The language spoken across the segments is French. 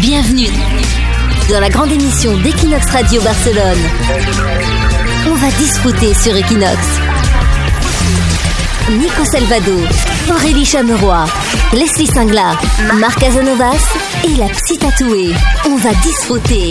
Bienvenue dans la grande émission d'Equinox Radio Barcelone. On va discuter sur Equinox. Nico Salvado, Aurélie Chameroy, Leslie Singla, Marc Casanovas et la psy tatouée. On va disfruter.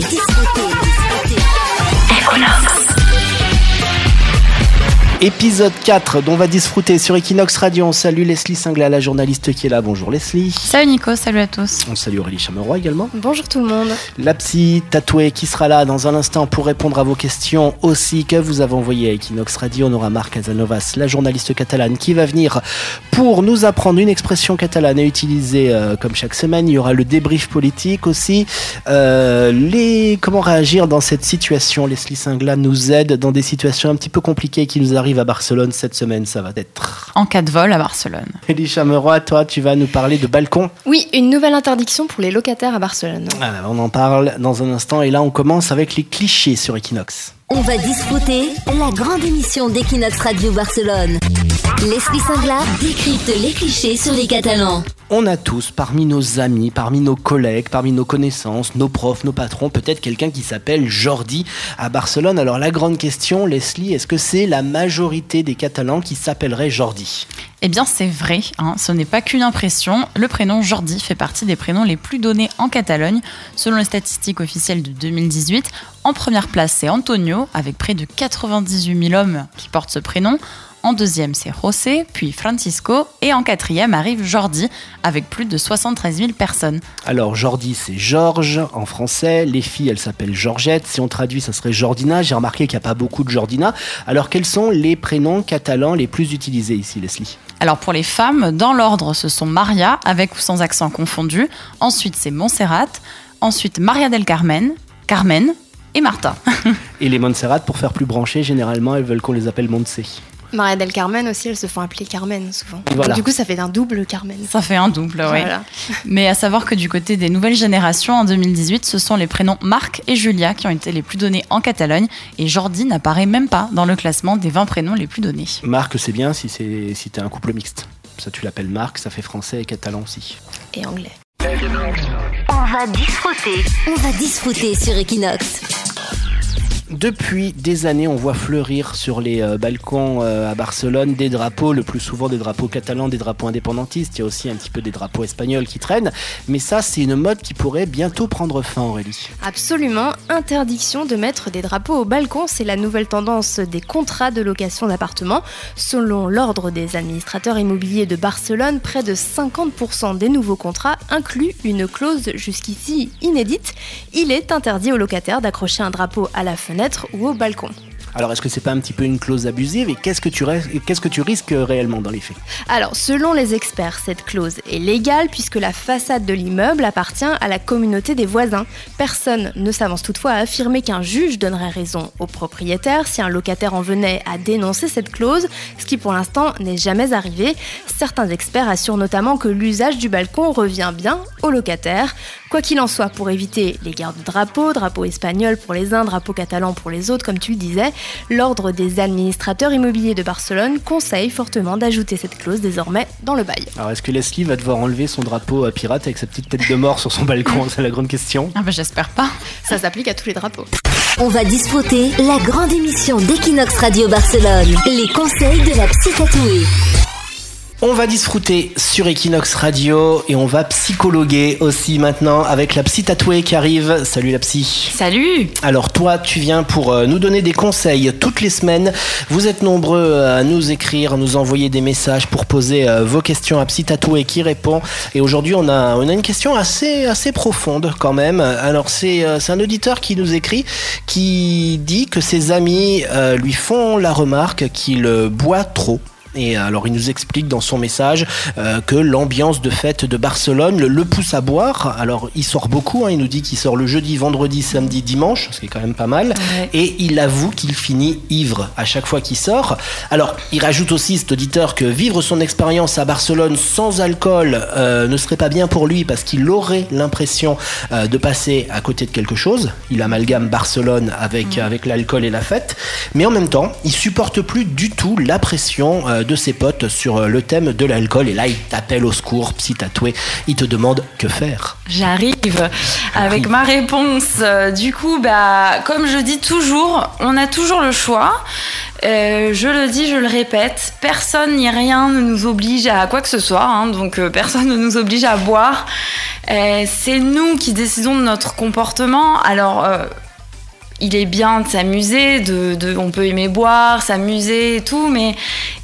Épisode 4 dont on va disfruter sur Equinox Radio. On salue Leslie Singla, la journaliste qui est là. Bonjour Leslie. Salut Nico, salut à tous. On salue Aurélie Chameroy également. Bonjour tout le monde. La psy tatouée qui sera là dans un instant pour répondre à vos questions aussi que vous avez envoyées à Equinox Radio. On aura Marc Casanovas, la journaliste catalane, qui va venir pour nous apprendre une expression catalane à utiliser euh, comme chaque semaine. Il y aura le débrief politique aussi. Euh, les, comment réagir dans cette situation? Leslie Singla nous aide dans des situations un petit peu compliquées qui nous arrivent à Barcelone cette semaine. Ça va être. En cas de vol à Barcelone. Elie Chameroy, toi, tu vas nous parler de balcon. Oui, une nouvelle interdiction pour les locataires à Barcelone. Ah, on en parle dans un instant et là on commence avec les clichés sur Equinox. On va discuter la grande émission d'Equinox Radio Barcelone. Leslie Singla décrypte les clichés sur les Catalans. On a tous, parmi nos amis, parmi nos collègues, parmi nos connaissances, nos profs, nos patrons, peut-être quelqu'un qui s'appelle Jordi à Barcelone. Alors la grande question, Leslie, est-ce que c'est la majorité des Catalans qui s'appelleraient Jordi? Eh bien c'est vrai, hein, ce n'est pas qu'une impression. Le prénom Jordi fait partie des prénoms les plus donnés en Catalogne. Selon les statistiques officielles de 2018, en première place c'est Antonio, avec près de 98 000 hommes qui portent ce prénom. En deuxième, c'est José, puis Francisco. Et en quatrième arrive Jordi, avec plus de 73 000 personnes. Alors, Jordi, c'est Georges en français. Les filles, elles s'appellent Georgette. Si on traduit, ça serait Jordina. J'ai remarqué qu'il n'y a pas beaucoup de Jordina. Alors, quels sont les prénoms catalans les plus utilisés ici, Leslie? Alors pour les femmes, dans l'ordre, ce sont Maria, avec ou sans accent confondu. Ensuite, c'est Montserrat. Ensuite, Maria del Carmen, Carmen et Martha. et les Montserrat, pour faire plus branché, généralement, elles veulent qu'on les appelle Montse. Maria del Carmen aussi, elles se font appeler Carmen souvent. Voilà. Du coup, ça fait un double Carmen. Ça fait un double, oui. Voilà. Mais à savoir que du côté des nouvelles générations, en 2018, ce sont les prénoms Marc et Julia qui ont été les plus donnés en Catalogne. Et Jordi n'apparaît même pas dans le classement des 20 prénoms les plus donnés. Marc, c'est bien si c'est si t'es un couple mixte. Ça, tu l'appelles Marc, ça fait français et catalan aussi. Et anglais. On va disfruter. On va disfruter sur Equinox. Depuis des années, on voit fleurir sur les euh, balcons euh, à Barcelone des drapeaux, le plus souvent des drapeaux catalans, des drapeaux indépendantistes. Il y a aussi un petit peu des drapeaux espagnols qui traînent. Mais ça, c'est une mode qui pourrait bientôt prendre fin, Aurélie. Absolument. Interdiction de mettre des drapeaux au balcon. C'est la nouvelle tendance des contrats de location d'appartements. Selon l'ordre des administrateurs immobiliers de Barcelone, près de 50% des nouveaux contrats incluent une clause jusqu'ici inédite. Il est interdit aux locataires d'accrocher un drapeau à la fenêtre ou au balcon. Alors, est-ce que c'est pas un petit peu une clause abusive et qu'est-ce que tu, qu'est-ce que tu risques réellement dans les faits? Alors, selon les experts, cette clause est légale puisque la façade de l'immeuble appartient à la communauté des voisins. Personne ne s'avance toutefois à affirmer qu'un juge donnerait raison au propriétaire si un locataire en venait à dénoncer cette clause, ce qui pour l'instant n'est jamais arrivé. Certains experts assurent notamment que l'usage du balcon revient bien aux locataires. Quoi qu'il en soit, pour éviter les guerres de drapeaux, drapeau espagnol pour les uns, drapeau catalan pour les autres, comme tu le disais, l'Ordre des administrateurs immobiliers de Barcelone conseille fortement d'ajouter cette clause désormais dans le bail. Alors, est-ce que Leslie va devoir enlever son drapeau à pirate avec sa petite tête de mort sur son balcon? C'est la grande question. Ah bah j'espère pas. Ça s'applique à tous les drapeaux. On va disputer la grande émission d'Equinox Radio Barcelone. Les conseils de la psy tatouée. On va disfruter sur Equinox Radio et on va psychologuer aussi maintenant avec la psy tatouée qui arrive. Salut la psy. Salut Alors toi, tu viens pour euh, nous donner des conseils toutes les semaines. Vous êtes nombreux à nous écrire, nous envoyer des messages pour poser euh, vos questions à psy tatouée qui répond. Et aujourd'hui, on a, on a une question assez, assez profonde quand même. Alors c'est euh, c'est un auditeur qui nous écrit, qui dit que ses amis euh, lui font la remarque qu'il euh, boit trop. Et alors il nous explique dans son message euh, que l'ambiance de fête de Barcelone le, le pousse à boire. Alors il sort beaucoup, hein, il nous dit qu'il sort le jeudi, vendredi, samedi, dimanche, ce qui est quand même pas mal. Ouais. Et il avoue qu'il finit ivre à chaque fois qu'il sort. Alors il rajoute aussi cet auditeur que vivre son expérience à Barcelone sans alcool euh, ne serait pas bien pour lui parce qu'il aurait l'impression euh, de passer à côté de quelque chose. Il amalgame Barcelone avec, avec l'alcool et la fête. Mais en même temps, il supporte plus du tout la pression de ses potes sur le thème de l'alcool. Et là, il t'appelle au secours, psy tatoué. Il te demande que faire. J'arrive avec ma réponse. Du coup, bah, comme je dis toujours, on a toujours le choix. Euh, je le dis, je le répète, personne ni rien ne nous oblige à quoi que ce soit, hein, donc euh, personne ne nous oblige à boire. Euh, c'est nous qui décidons de notre comportement. Alors, il est bien de s'amuser, de, on peut aimer boire, s'amuser et tout, mais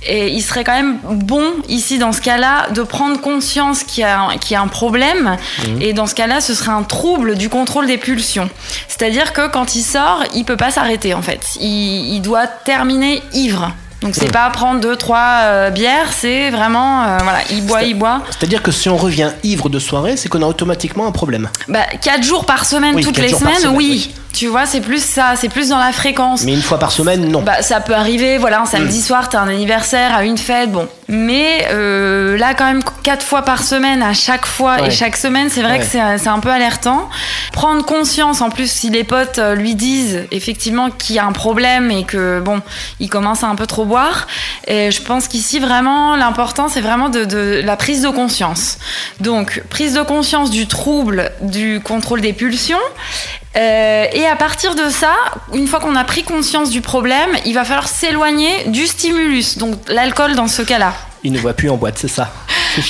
il serait quand même bon ici dans ce cas-là de prendre conscience qu'il y, a, un problème mmh. et dans ce cas-là ce serait un trouble du contrôle des pulsions. C'est-à-dire que quand il sort, il peut pas s'arrêter en fait. Il, il doit terminer ivre. Donc c'est pas prendre deux, trois euh, bières, c'est vraiment, euh, voilà, il boit, il boit. C'est-à-dire que si on revient ivre de soirée, c'est qu'on a automatiquement un problème. Bah, quatre jours par semaine, toutes les semaines, oui. Tu vois, c'est plus ça, c'est plus dans la fréquence. Mais une fois par semaine, non. Bah, ça peut arriver, voilà, un samedi mm. soir, t'as un anniversaire, à une fête, bon. Mais euh, là, quand même, quatre fois par semaine, à chaque fois et chaque semaine, c'est vrai que c'est un peu alertant. Prendre conscience, en plus, si les potes lui disent effectivement qu'il y a un problème et que, bon, il commence à un peu trop boire. Et je pense qu'ici, vraiment, l'important, c'est vraiment de, de la prise de conscience. Donc, prise de conscience du trouble du contrôle des pulsions euh, et à partir de ça, une fois qu'on a pris conscience du problème, il va falloir s'éloigner du stimulus, donc l'alcool dans ce cas-là. Il ne voit plus en boîte, c'est ça.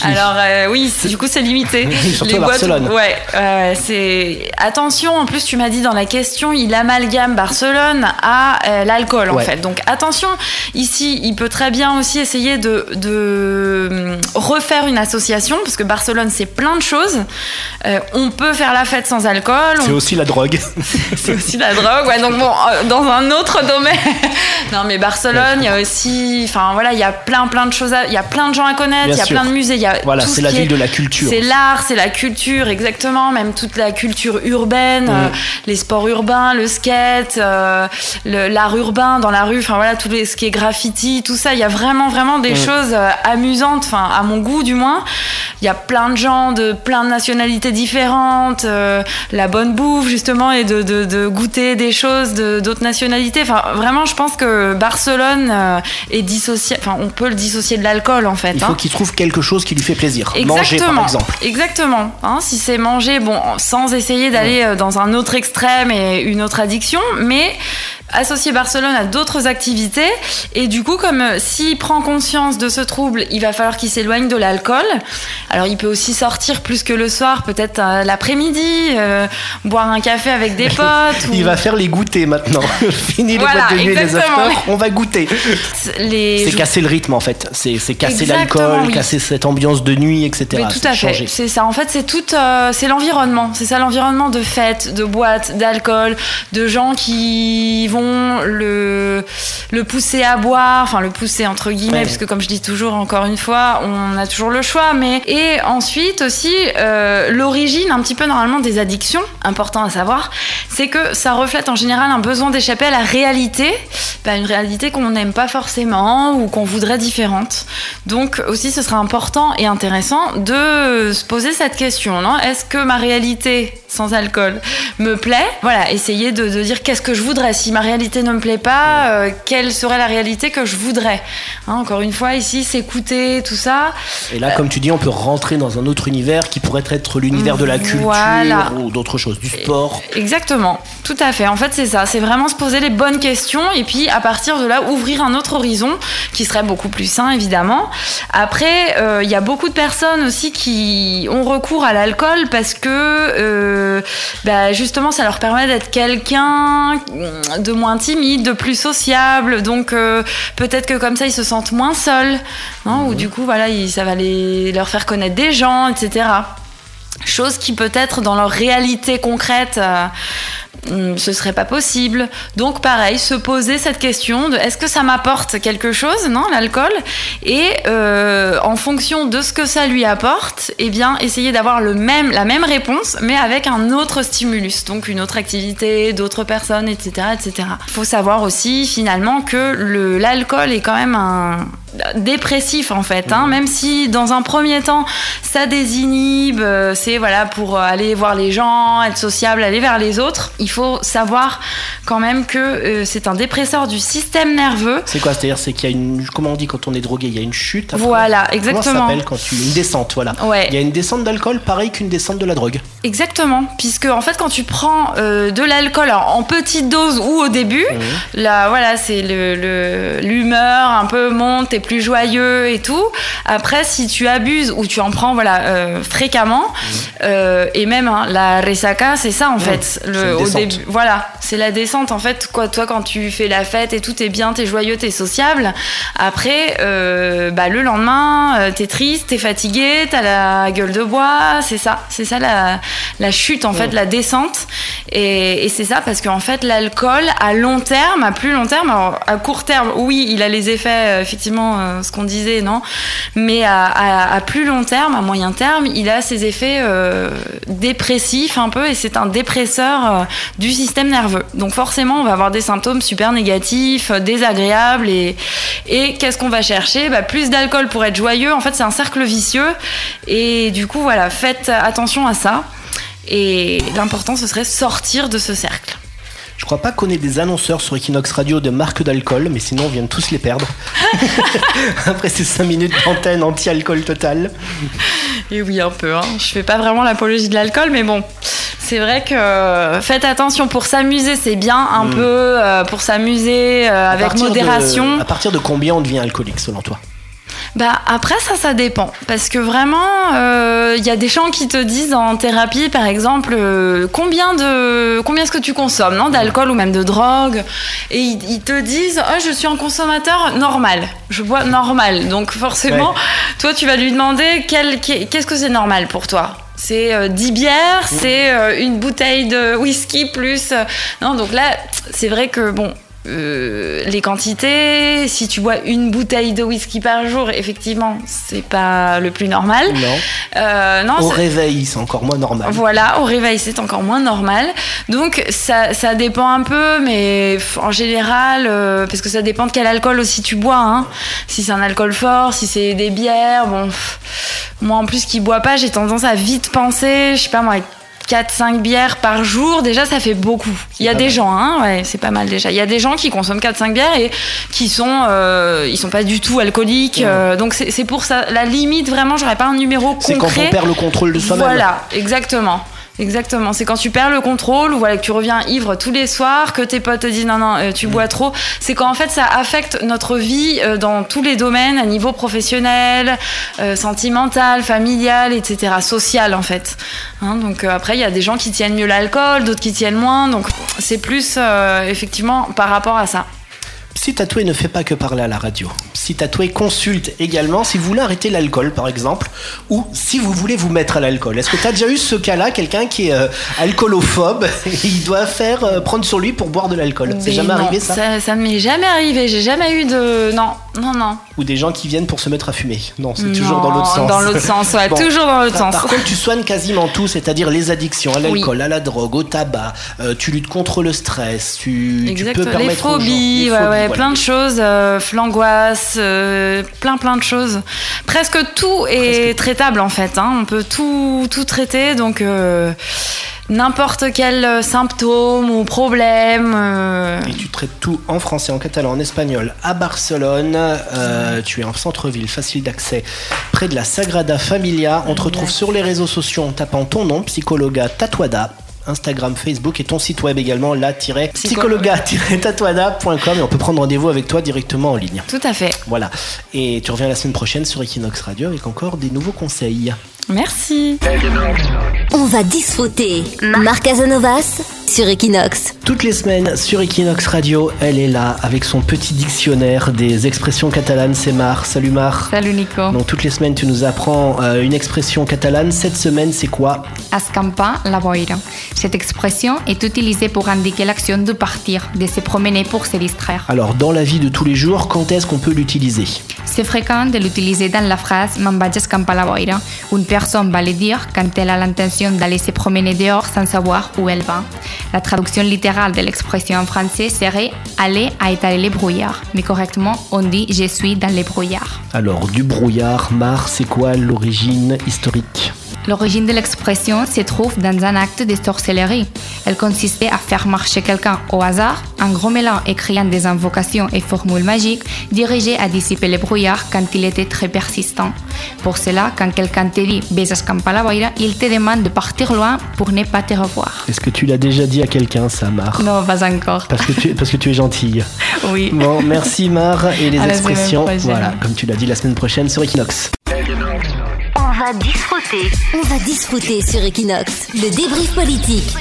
Alors euh, oui, du coup c'est limité. Surtout à Barcelone. ouais, euh, c'est attention. En plus, tu m'as dit dans la question, il amalgame Barcelone à euh, l'alcool en fait. Donc attention. Ici, il peut très bien aussi essayer de, de refaire une association parce que Barcelone c'est plein de choses. on peut faire la fête sans alcool. C'est aussi la drogue. c'est aussi la drogue. Ouais, donc bon, dans un autre domaine. non, mais Barcelone, il y a aussi, enfin voilà, il y a plein plein de choses. Il y a plein de gens à connaître. Il y a plein de musées voilà, c'est la ville de la culture. C'est l'art, c'est la culture, exactement. Même toute la culture urbaine, euh, les sports urbains, le skate, euh, l'art urbain dans la rue. Enfin voilà, tout ce qui est graffiti, tout ça. Il y a vraiment, vraiment des choses euh, amusantes. Enfin, à mon goût, du moins. Il y a plein de gens de plein de nationalités différentes. la bonne bouffe, justement, et de, de, goûter des choses d'autres nationalités. Enfin, vraiment, je pense que Barcelone est dissocié. Enfin, on peut le dissocier de l'alcool, en fait. Il faut hein. qu'il trouve quelque chose qui lui fait plaisir. Exactement. Manger, par exemple. Exactement. Hein, si c'est manger, bon, sans essayer d'aller euh, dans un autre extrême et une autre addiction, mais associer Barcelone à d'autres activités. Et du coup, comme euh, s'il prend conscience de ce trouble, il va falloir qu'il s'éloigne de l'alcool. Alors, il peut aussi sortir plus que le soir, peut-être euh, l'après-midi, euh, boire un café avec des potes. Il va faire les goûters maintenant. Fini les boîtes de nuit les afters, on va goûter. Les... C'est casser le rythme en fait. C'est casser l'alcool, casser cette ambiance de nuit, etc. Mais tout à fait. C'est ça. En fait, c'est tout. c'est l'environnement. C'est ça l'environnement de fêtes, de boîtes, d'alcool, de gens qui vont le, le pousser à boire, enfin le pousser entre guillemets, parce que comme je dis toujours, encore une fois, on a toujours le choix, mais et ensuite aussi euh, l'origine un petit peu normalement des addictions, important à savoir, c'est que ça reflète en général un besoin d'échapper à la réalité, bah, une réalité qu'on n'aime pas forcément ou qu'on voudrait différente. Donc aussi, ce sera important et intéressant de se poser cette question, non? Est-ce que ma réalité sans alcool me plaît? Voilà, essayer de, de dire qu'est-ce que je voudrais? Si ma réalité ne me plaît pas, euh, quelle serait la réalité que je voudrais hein, Encore une fois, ici, s'écouter, tout ça. Et là, comme tu dis, on peut rentrer dans un autre univers qui pourrait être l'univers de la culture ou d'autres choses, du sport. Exactement, tout à fait. En fait, c'est ça. C'est vraiment se poser les bonnes questions et puis à partir de là, ouvrir un autre horizon qui serait beaucoup plus sain, évidemment. Après, euh, il y a beaucoup de personnes aussi qui ont recours à l'alcool parce que euh, bah, justement, ça leur permet d'être quelqu'un de moins moins timide, de plus sociable. Donc euh, peut-être que comme ça, ils se sentent moins seuls. Ou mhm. du coup, voilà, ça va les, leur faire connaître des gens, etc. Chose qui peut-être dans leur réalité concrète euh, ce serait pas possible. Donc pareil, se poser cette question de est-ce que ça m'apporte quelque chose, non, l'alcool? Et euh, en fonction de ce que ça lui apporte, eh bien, essayer d'avoir le même, la même réponse, mais avec un autre stimulus, donc une autre activité, d'autres personnes, etc., etc. Faut savoir aussi finalement que l'alcool est quand même un dépressif en fait. Hein, même si dans un premier temps ça désinhibe, euh, c'est voilà pour aller voir les gens, être sociable, aller vers les autres. Il faut savoir quand même que euh, c'est un dépresseur du système nerveux. C'est quoi? C'est-à-dire c'est qu'il y a une comment on dit quand on est drogué, il y a une chute. Après? Voilà, exactement. Comment ça s'appelle quand tu une descente, voilà. Ouais. Il y a une descente d'alcool pareil qu'une descente de la drogue. Exactement, puisque en fait quand tu prends euh, de l'alcool en petite dose ou au début, là voilà c'est le- l'humeur un peu monte, t'es plus joyeux et tout. Après si tu abuses ou tu en prends voilà euh, fréquemment euh, et même hein, la resaca c'est ça en fait. Le, au descente. début voilà c'est la descente en fait quoi toi quand tu fais la fête et tout t'es bien t'es joyeux t'es sociable. Après euh, bah, le lendemain t'es triste t'es fatigué t'as la gueule de bois c'est ça c'est ça la, la chute en fait la descente et, et c'est ça parce qu'en fait l'alcool à long terme à plus long terme alors à court terme oui il a les effets euh, euh, ce qu'on disait non? Mais à, plus long terme à moyen terme il a ses effets euh, dépressifs un peu et c'est un dépresseur euh, du système nerveux. Donc forcément on va avoir des symptômes super négatifs désagréables et, et qu'est-ce qu'on va chercher? Bah, plus d'alcool pour être joyeux. En fait c'est un cercle vicieux. Et du coup voilà faites attention à ça. Et l'important ce serait sortir de ce cercle Je crois pas qu'on ait des annonceurs sur Equinox Radio de marque d'alcool, mais sinon on vient de tous les perdre. Après ces 5 minutes d'antenne anti-alcool total. Et oui, un peu. Hein. Je fais pas vraiment l'apologie de l'alcool, mais bon, c'est vrai que faites attention pour s'amuser, c'est bien un peu euh, pour s'amuser euh, avec de- modération. à partir de combien on devient alcoolique selon toi? Bah après ça, ça dépend parce que vraiment, euh, il y a des gens qui te disent en thérapie, par exemple, euh, combien de combien est-ce que tu consommes, non, d'alcool ou même de drogue, et ils, ils te disent, oh, je suis un consommateur normal, je bois normal, donc forcément, Ouais. toi tu vas lui demander quel- qu'est-ce que c'est normal pour toi? C'est euh, 10 bières, c'est euh, une bouteille de whisky plus. euh, non, donc là, c'est vrai que bon, euh, les quantités, si tu bois une bouteille de whisky par jour, effectivement, c'est pas le plus normal. Non. Euh, non, Au réveil, c'est encore moins normal. voilà, au réveil, c'est encore moins normal. Donc, ça, ça dépend un peu, mais en général, euh, parce que ça dépend de quel alcool aussi tu bois. hein. Si c'est un alcool fort, si c'est des bières, bon. pff, moi, en plus, qui bois pas, j'ai tendance à vite penser, je sais pas moi, 4-5 bières par jour, déjà ça fait beaucoup. Il y a des mal. gens, hein, ouais, c'est pas mal déjà. Il y a des gens qui consomment 4-5 bières et qui sont, euh, ils sont pas du tout alcooliques. euh, donc c'est pour ça, la limite vraiment, j'aurais pas un numéro C'est quand concret. on perd le contrôle de soi-même. Voilà, exactement. Exactement, c'est quand tu perds le contrôle ou voilà, que tu reviens ivre tous les soirs, que tes potes te disent non, non, euh, tu bois trop. C'est quand en fait ça affecte notre vie euh, dans tous les domaines, à niveau professionnel, euh, sentimental, familial, etc., social en fait. Hein, donc euh, après, il y a des gens qui tiennent mieux l'alcool, d'autres qui tiennent moins, donc c'est plus euh, effectivement par rapport à ça. Psy Tatoué ne fait pas que parler à la radio. Psy Tatoué consulte également si vous voulez arrêter l'alcool, par exemple, ou si vous voulez vous mettre à l'alcool. Est-ce que tu as déjà eu ce cas-là, quelqu'un qui est euh, alcoolophobe et il doit faire euh, prendre sur lui pour boire de l'alcool? C'est Mais jamais non, arrivé ça, ça Ça ne m'est jamais arrivé, j'ai jamais eu de. Non, non, non. Ou des gens qui viennent pour se mettre à fumer Non, c'est toujours dans l'autre sens. Dans l'autre sens, ouais, Bon. toujours dans l'autre sens. Par contre, tu soignes quasiment tout, c'est-à-dire les addictions à l'alcool, Oui. à la drogue, au tabac. euh, tu luttes contre le stress. Tu, peux les permettre aux gens- phobies, les ouais, phobies, ouais, voilà. plein de choses, euh, l'angoisse, euh, plein plein de choses. Presque tout est traitable en fait. hein. On peut tout tout traiter, donc euh, n'importe quel euh, symptôme ou problème. euh, Et tu traites tout en français, en catalan, en espagnol, à Barcelone. Euh, tu es en centre-ville, facile d'accès, près de la Sagrada Familia. On te retrouve sur les réseaux sociaux en tapant ton nom, Psychologa Tatuada. Instagram, Facebook et ton site web également, la-psychologa-tatuada.com et on peut prendre rendez-vous avec toi directement en ligne. Tout à fait. Voilà. Et tu reviens la semaine prochaine sur Equinox Radio avec encore des nouveaux conseils. Merci. On va disfruter. Marc Casanovas sur Equinox. Toutes les semaines sur Equinox Radio, elle est là avec son petit dictionnaire des expressions catalanes. C'est Mar. Salut Mar. Salut Nico. Donc toutes les semaines, tu nous apprends euh, une expression catalane. Cette semaine, c'est quoi? Escampar la boira. Cette expression est utilisée pour indiquer l'action de partir, de se promener pour se distraire. Alors, dans la vie de tous les jours, quand est-ce qu'on peut l'utiliser? C'est fréquent de l'utiliser dans la phrase Me'n vaig escampar la boira. Une personne va le dire quand elle a l'intention d'aller se promener dehors sans savoir où elle va. La traduction littérale de l'expression en français serait aller à étaler les brouillards. Mais correctement, on dit je suis dans les brouillards. Alors, du brouillard, Mar, c'est quoi l'origine historique? L'origine de l'expression se trouve dans un acte de sorcellerie. Elle consistait à faire marcher quelqu'un au hasard, en grommelant et criant des invocations et formules magiques dirigées à dissiper les brouillards quand il était très persistant. Pour cela, quand quelqu'un te dit Besas campalaboira, il te demande de partir loin pour ne pas te revoir. Est-ce que tu l'as déjà dit à quelqu'un, ça, Mar Non, pas encore. Parce que tu, parce que tu es gentille. Oui. Bon, merci Mar et les À expressions. Voilà, comme tu l'as dit la semaine prochaine sur Equinox. On va disfruter. On va disfruter sur Equinox. Le débrief politique.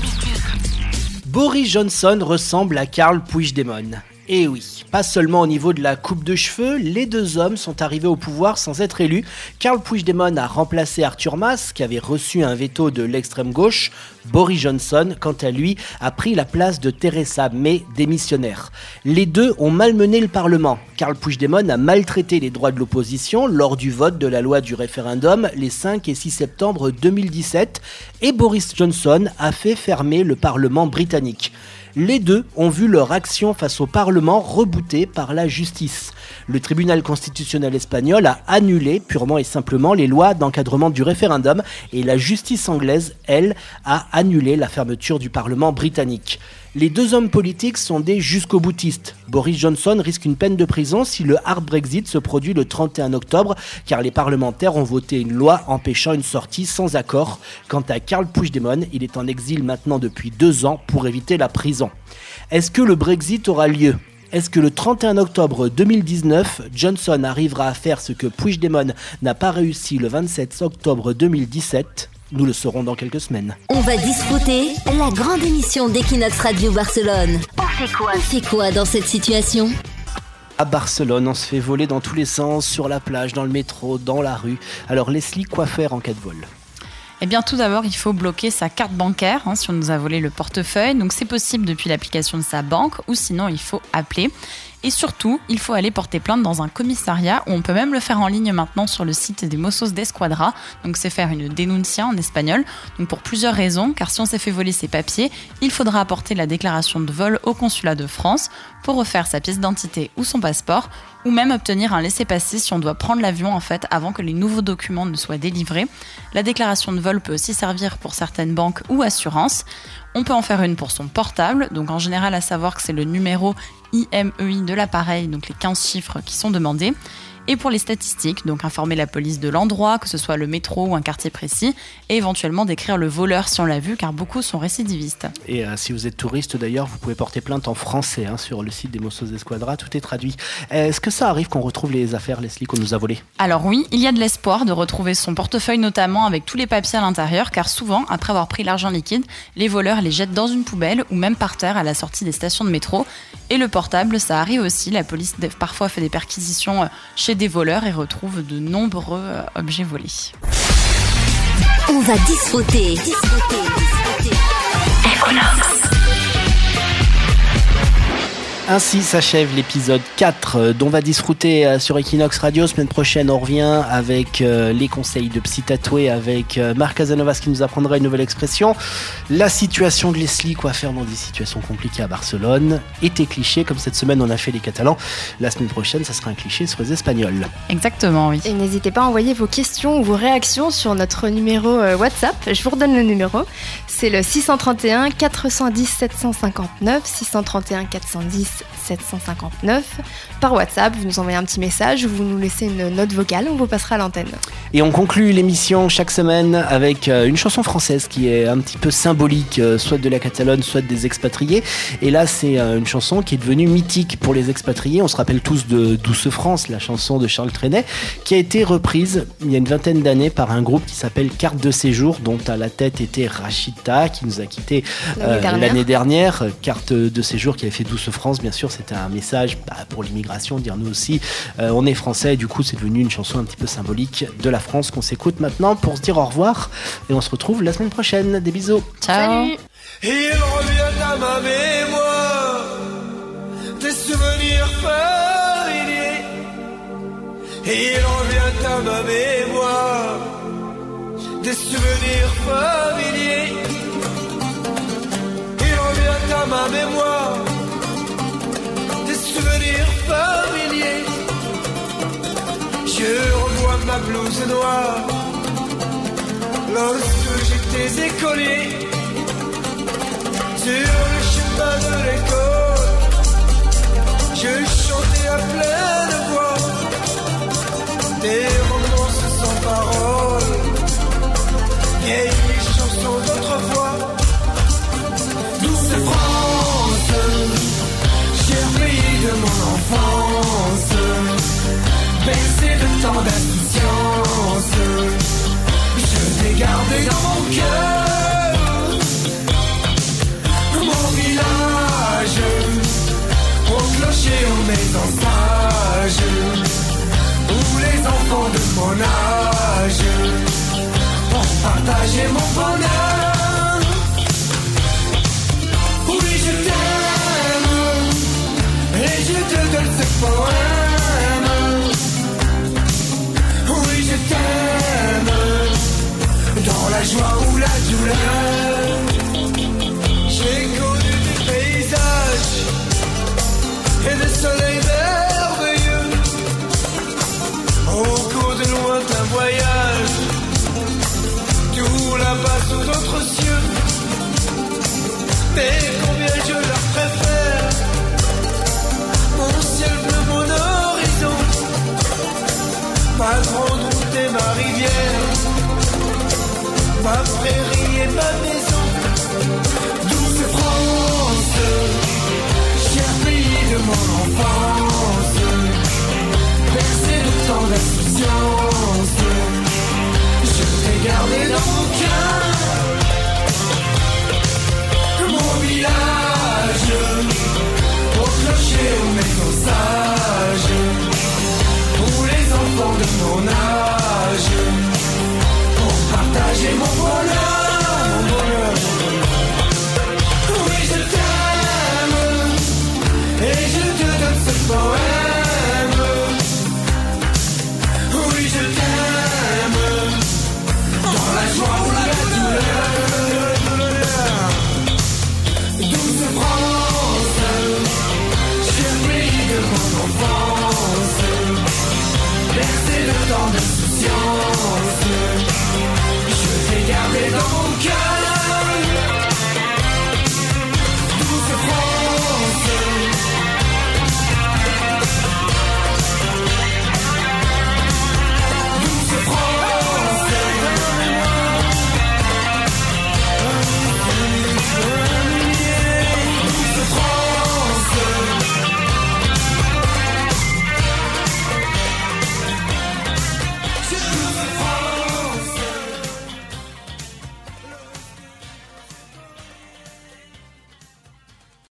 Boris Johnson ressemble à Karl Puigdemont. Et oui, pas seulement au niveau de la coupe de cheveux, les deux hommes sont arrivés au pouvoir sans être élus. Karl Puigdemont a remplacé Arthur Mas, qui avait reçu un veto de l'extrême gauche. Boris Johnson, quant à lui, a pris la place de Theresa May, démissionnaire. Les deux ont malmené le Parlement. Karl Puigdemont a maltraité les droits de l'opposition lors du vote de la loi du référendum les 5 et 6 septembre 2017 et Boris Johnson a fait fermer le Parlement britannique. Les deux ont vu leur action face au Parlement rebootée par la justice. Le tribunal constitutionnel espagnol a annulé purement et simplement les lois d'encadrement du référendum et la justice anglaise, elle, a annulé la fermeture du Parlement britannique. Les deux hommes politiques sont des jusqu'au boutistes. Boris Johnson risque une peine de prison si le hard Brexit se produit le 31 octobre, car les parlementaires ont voté une loi empêchant une sortie sans accord. Quant à Karl Puigdemont, il est en exil maintenant depuis deux ans pour éviter la prison. Est-ce que le Brexit aura lieu? Est-ce que le 31 octobre 2019, Johnson arrivera à faire ce que Puigdemont n'a pas réussi le 27 octobre 2017 Nous le saurons dans quelques semaines. On va disfruter la grande émission d'Equinox Radio Barcelone. On fait quoi On fait quoi dans cette situation À Barcelone, on se fait voler dans tous les sens, sur la plage, dans le métro, dans la rue. Alors Leslie, quoi faire en cas de vol Eh bien, tout d'abord, il faut bloquer sa carte bancaire hein, si on nous a volé le portefeuille. Donc, c'est possible depuis l'application de sa banque ou sinon, il faut appeler. Et surtout, il faut aller porter plainte dans un commissariat où on peut même le faire en ligne maintenant sur le site des Mossos d'Esquadra. Donc, c'est faire une denuncia en espagnol. Donc, pour plusieurs raisons, car si on s'est fait voler ses papiers, il faudra apporter la déclaration de vol au consulat de France pour refaire sa pièce d'identité ou son passeport ou même obtenir un laissez-passer si on doit prendre l'avion en fait avant que les nouveaux documents ne soient délivrés. La déclaration de vol peut aussi servir pour certaines banques ou assurances. On peut en faire une pour son portable, donc en général à savoir que c'est le numéro IMEI de l'appareil, donc les 15 chiffres qui sont demandés. Et pour les statistiques, donc informer la police de l'endroit, que ce soit le métro ou un quartier précis, et éventuellement décrire le voleur si on l'a vu, car beaucoup sont récidivistes. Et euh, si vous êtes touriste d'ailleurs, vous pouvez porter plainte en français hein, sur le site des Mossos Esquadra, tout est traduit. Est-ce que ça arrive qu'on retrouve les affaires, Leslie, qu'on nous a volées? Alors oui, il y a de l'espoir de retrouver son portefeuille notamment avec tous les papiers à l'intérieur, car souvent, après avoir pris l'argent liquide, les voleurs les jettent dans une poubelle ou même par terre à la sortie des stations de métro. Et le portable, ça arrive aussi, la police parfois fait des perquisitions euh, chez des voleurs et retrouve de nombreux euh, objets volés. On va disfruter. Disfruter. disfruter. Ainsi s'achève l'épisode 4 euh, dont va disfruter euh, sur Equinox Radio. Semaine prochaine, on revient avec euh, les conseils de Psy Tatoué avec Marc Casanovas qui nous apprendra une nouvelle expression. La situation de Leslie, quoi faire dans des situations compliquées à Barcelone. Et tes clichés, comme cette semaine on a fait les Catalans. La semaine prochaine, ça sera un cliché sur les Espagnols. Exactement, oui. Et n'hésitez pas à envoyer vos questions ou vos réactions sur notre numéro WhatsApp. Je vous redonne le numéro. C'est le 631 410 759. 631 410 759. Par WhatsApp, vous nous envoyez un petit message ou vous nous laissez une note vocale. On vous passera à l'antenne. Et on conclut l'émission chaque semaine avec euh, une chanson française qui est un petit peu symbolique, euh, soit de la Catalogne, soit des expatriés. Et là, c'est euh, une chanson qui est devenue mythique pour les expatriés. On se rappelle tous de Douce France, la chanson de Charles Trenet, qui a été reprise il y a une vingtaine d'années par un groupe qui s'appelle Carte de séjour, dont à la tête était Rachita, qui nous a quittés L'année dernière. l'année dernière. Carte de séjour qui avait fait Douce France, bien sûr, c'était un message bah, pour l'immigration, dire nous aussi, euh, on est français. Et du coup, c'est devenu une chanson un petit peu symbolique de la France qu'on s'écoute maintenant pour se dire au revoir. Et on se retrouve la semaine prochaine. Des bisous. Ciao Il revient à ma mémoire des souvenirs familiers. Il revient à ma mémoire des souvenirs familiers. blouse noire lorsque j'étais écolier sur le chemin de l'école. Je chantais à plein poème. Oui, je t'aime. Dans la joie ou la douleur. Inspiriert mon enfance Bercé de tant d'insouciance Je t'ai gardé dans mon cœur